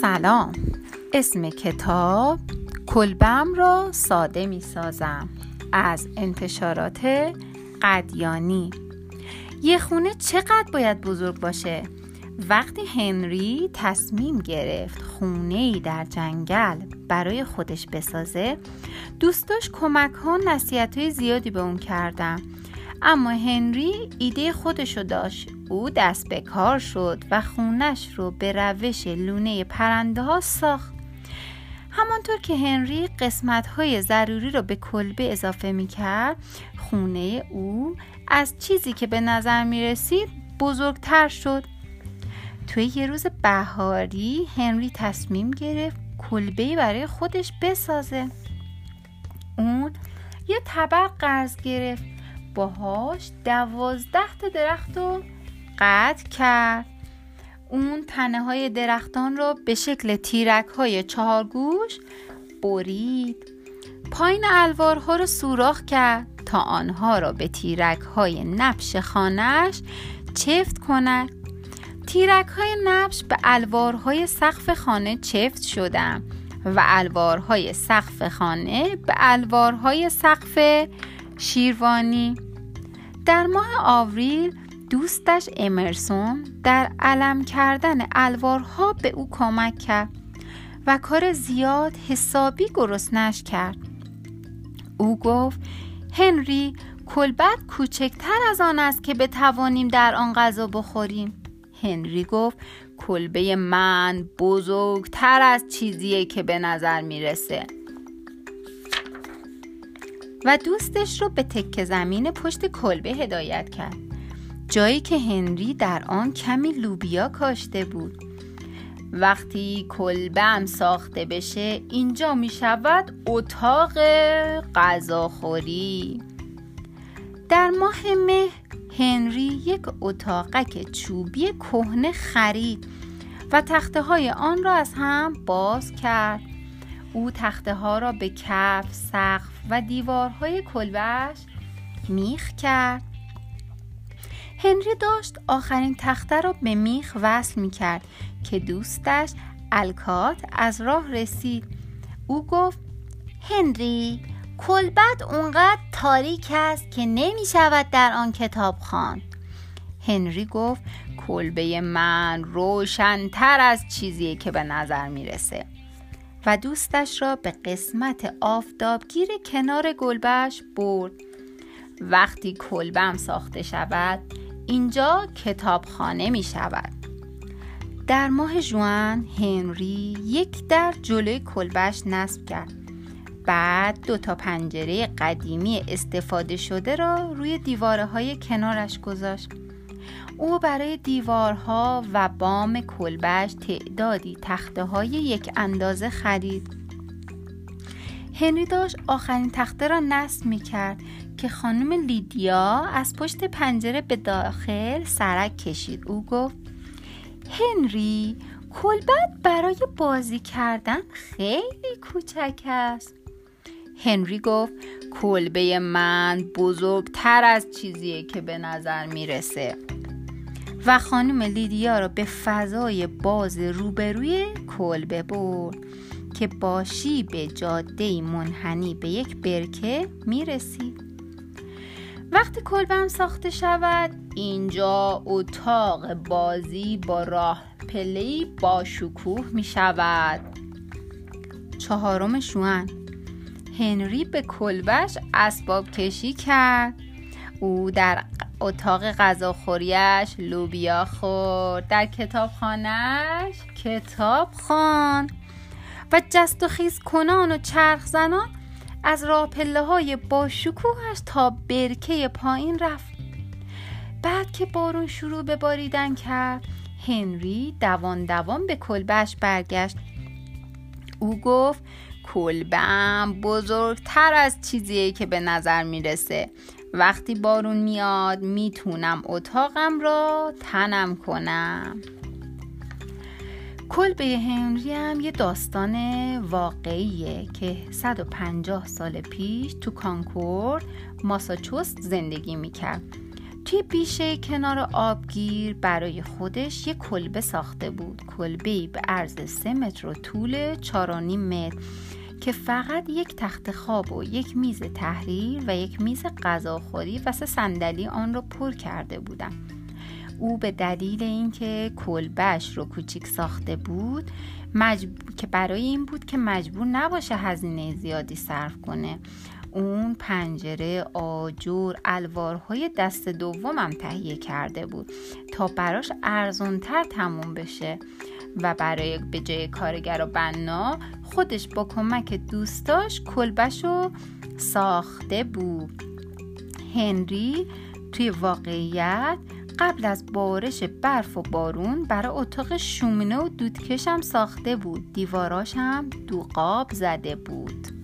سلام. اسم کتاب کلبم را ساده می سازم. از انتشارات قدیانی. یه خونه چقدر باید بزرگ باشه؟ وقتی هنری تصمیم گرفت خونه ای در جنگل برای خودش بسازه دوستاش کمک ها نصیحت های زیادی به اون کردم اما هنری ایده خودشو داشت. او دست به کار شد و خونش رو به روش لونه پرنده ها ساخت. همانطور که هنری قسمت های ضروری رو به کلبه اضافه می کرد خونه او از چیزی که به نظر می رسید بزرگتر شد. توی یه روز بهاری هنری تصمیم گرفت کلبه برای خودش بسازه. اون یه طبق قرض گرفت. باهاش دوازده تا درخت رو قطع کرد. اون تنه های درختان رو به شکل تیرک های چهارگوش برید. پایین الوارها رو سوراخ کرد تا آنها را به تیرک های نبش خانش چفت کند. تیرک های نبش به الوارهای سقف خانه چفت شدن و الوارهای سقف خانه به الوارهای سقف شیروانی. در ماه آوریل دوستش امرسون در علم کردن الوارها به او کمک کرد و کار زیاد حسابی گرسنش کرد. او گفت هنری کلبت کوچکتر از آن است که بتوانیم در آن غذا بخوریم. هنری گفت کلبه من بزرگتر از چیزیه که به نظر می‌رسه. و دوستش رو به تکه زمین پشت کلبه هدایت کرد. جایی که هنری در آن کمی لوبیا کاشته بود. وقتی کلبم ساخته بشه اینجا می شود اتاق غذاخوری. در ماه مه هنری یک اتاقک چوبی کهنه خرید و تخته های آن را از هم باز کرد. او تخته ها را به کف، سقف و دیوارهای کلبش میخ کرد. هنری داشت آخرین تخته را به میخ وصل می کرد که دوستش الکات از راه رسید. او گفت هنری کلبت اونقدر تاریک است که نمی شود در آن کتاب خواند. هنری گفت کلبه من روشنتر از چیزی که به نظر می‌رسه. و دوستش را به قسمت آفتابگیر کنار گلبش برد. وقتی کلبم ساخته شود اینجا کتابخانه می شود. در ماه جوان هنری یک در جلوی کلبش نصب کرد. بعد دو تا پنجره قدیمی استفاده شده را روی دیواره های کنارش گذاشت. او برای دیوارها و بام کلبش تعدادی تخته های یک اندازه خرید. هنری داشت آخرین تخته را نصب می کرد که خانم لیدیا از پشت پنجره به داخل سرک کشید. او گفت هنری کلبت برای بازی کردن خیلی کوچک است. هنری گفت کلبه من بزرگتر از چیزیه که به نظر می‌رسه. و خانم لیدیا را به فضای باز روبروی کلبه برد که باشی به جاده منحنی به یک برکه می‌رسید. وقتی کلبم ساخته شود اینجا اتاق بازی با راه پلی با شکوه می شود چهارم شوان هنری به کلبش اسباب کشی کرد. او در اتاق غذاخوریش لوبیا خورد. در کتابخانهش کتاب خواند. و جست و خیز کنان و چرخ زنان از راه پله های با شکوهش تا برکه پایین رفت. بعد که بارون شروع به باریدن کرد هنری دوان دوان به کلبش برگشت. او گفت کلبم بزرگتر از چیزیه که به نظر می‌رسه. وقتی بارون میاد می‌تونم اتاقم را تنم کنم. کلبه هنری هم یه داستان واقعیه که 150 سال پیش تو کانکورد ماساچوست زندگی می‌کرد. توی بیشه کنار آبگیر برای خودش یک کلبه ساخته بود. کلبه به عرض سه متر و طول چارانیم متر. که فقط یک تخت خواب و یک میز تحریر و یک میز غذاخوری و سه صندلی آن را پر کرده بودم. او به دلیل اینکه کلبش رو کوچیک ساخته بود که برای این بود که مجبور نباشه هزینه زیادی صرف کنه. اون پنجره آجور الوارهای دست دومم تهیه کرده بود تا براش ارزونتر تموم بشه و برای به جای کارگر و بنا خودش با کمک دوستاش کلبش رو ساخته بود. هنری توی واقعیت قبل از بارش برف و بارون برای اتاق شومینه و دودکشم ساخته بود. دیواراش هم دوقاب زده بود.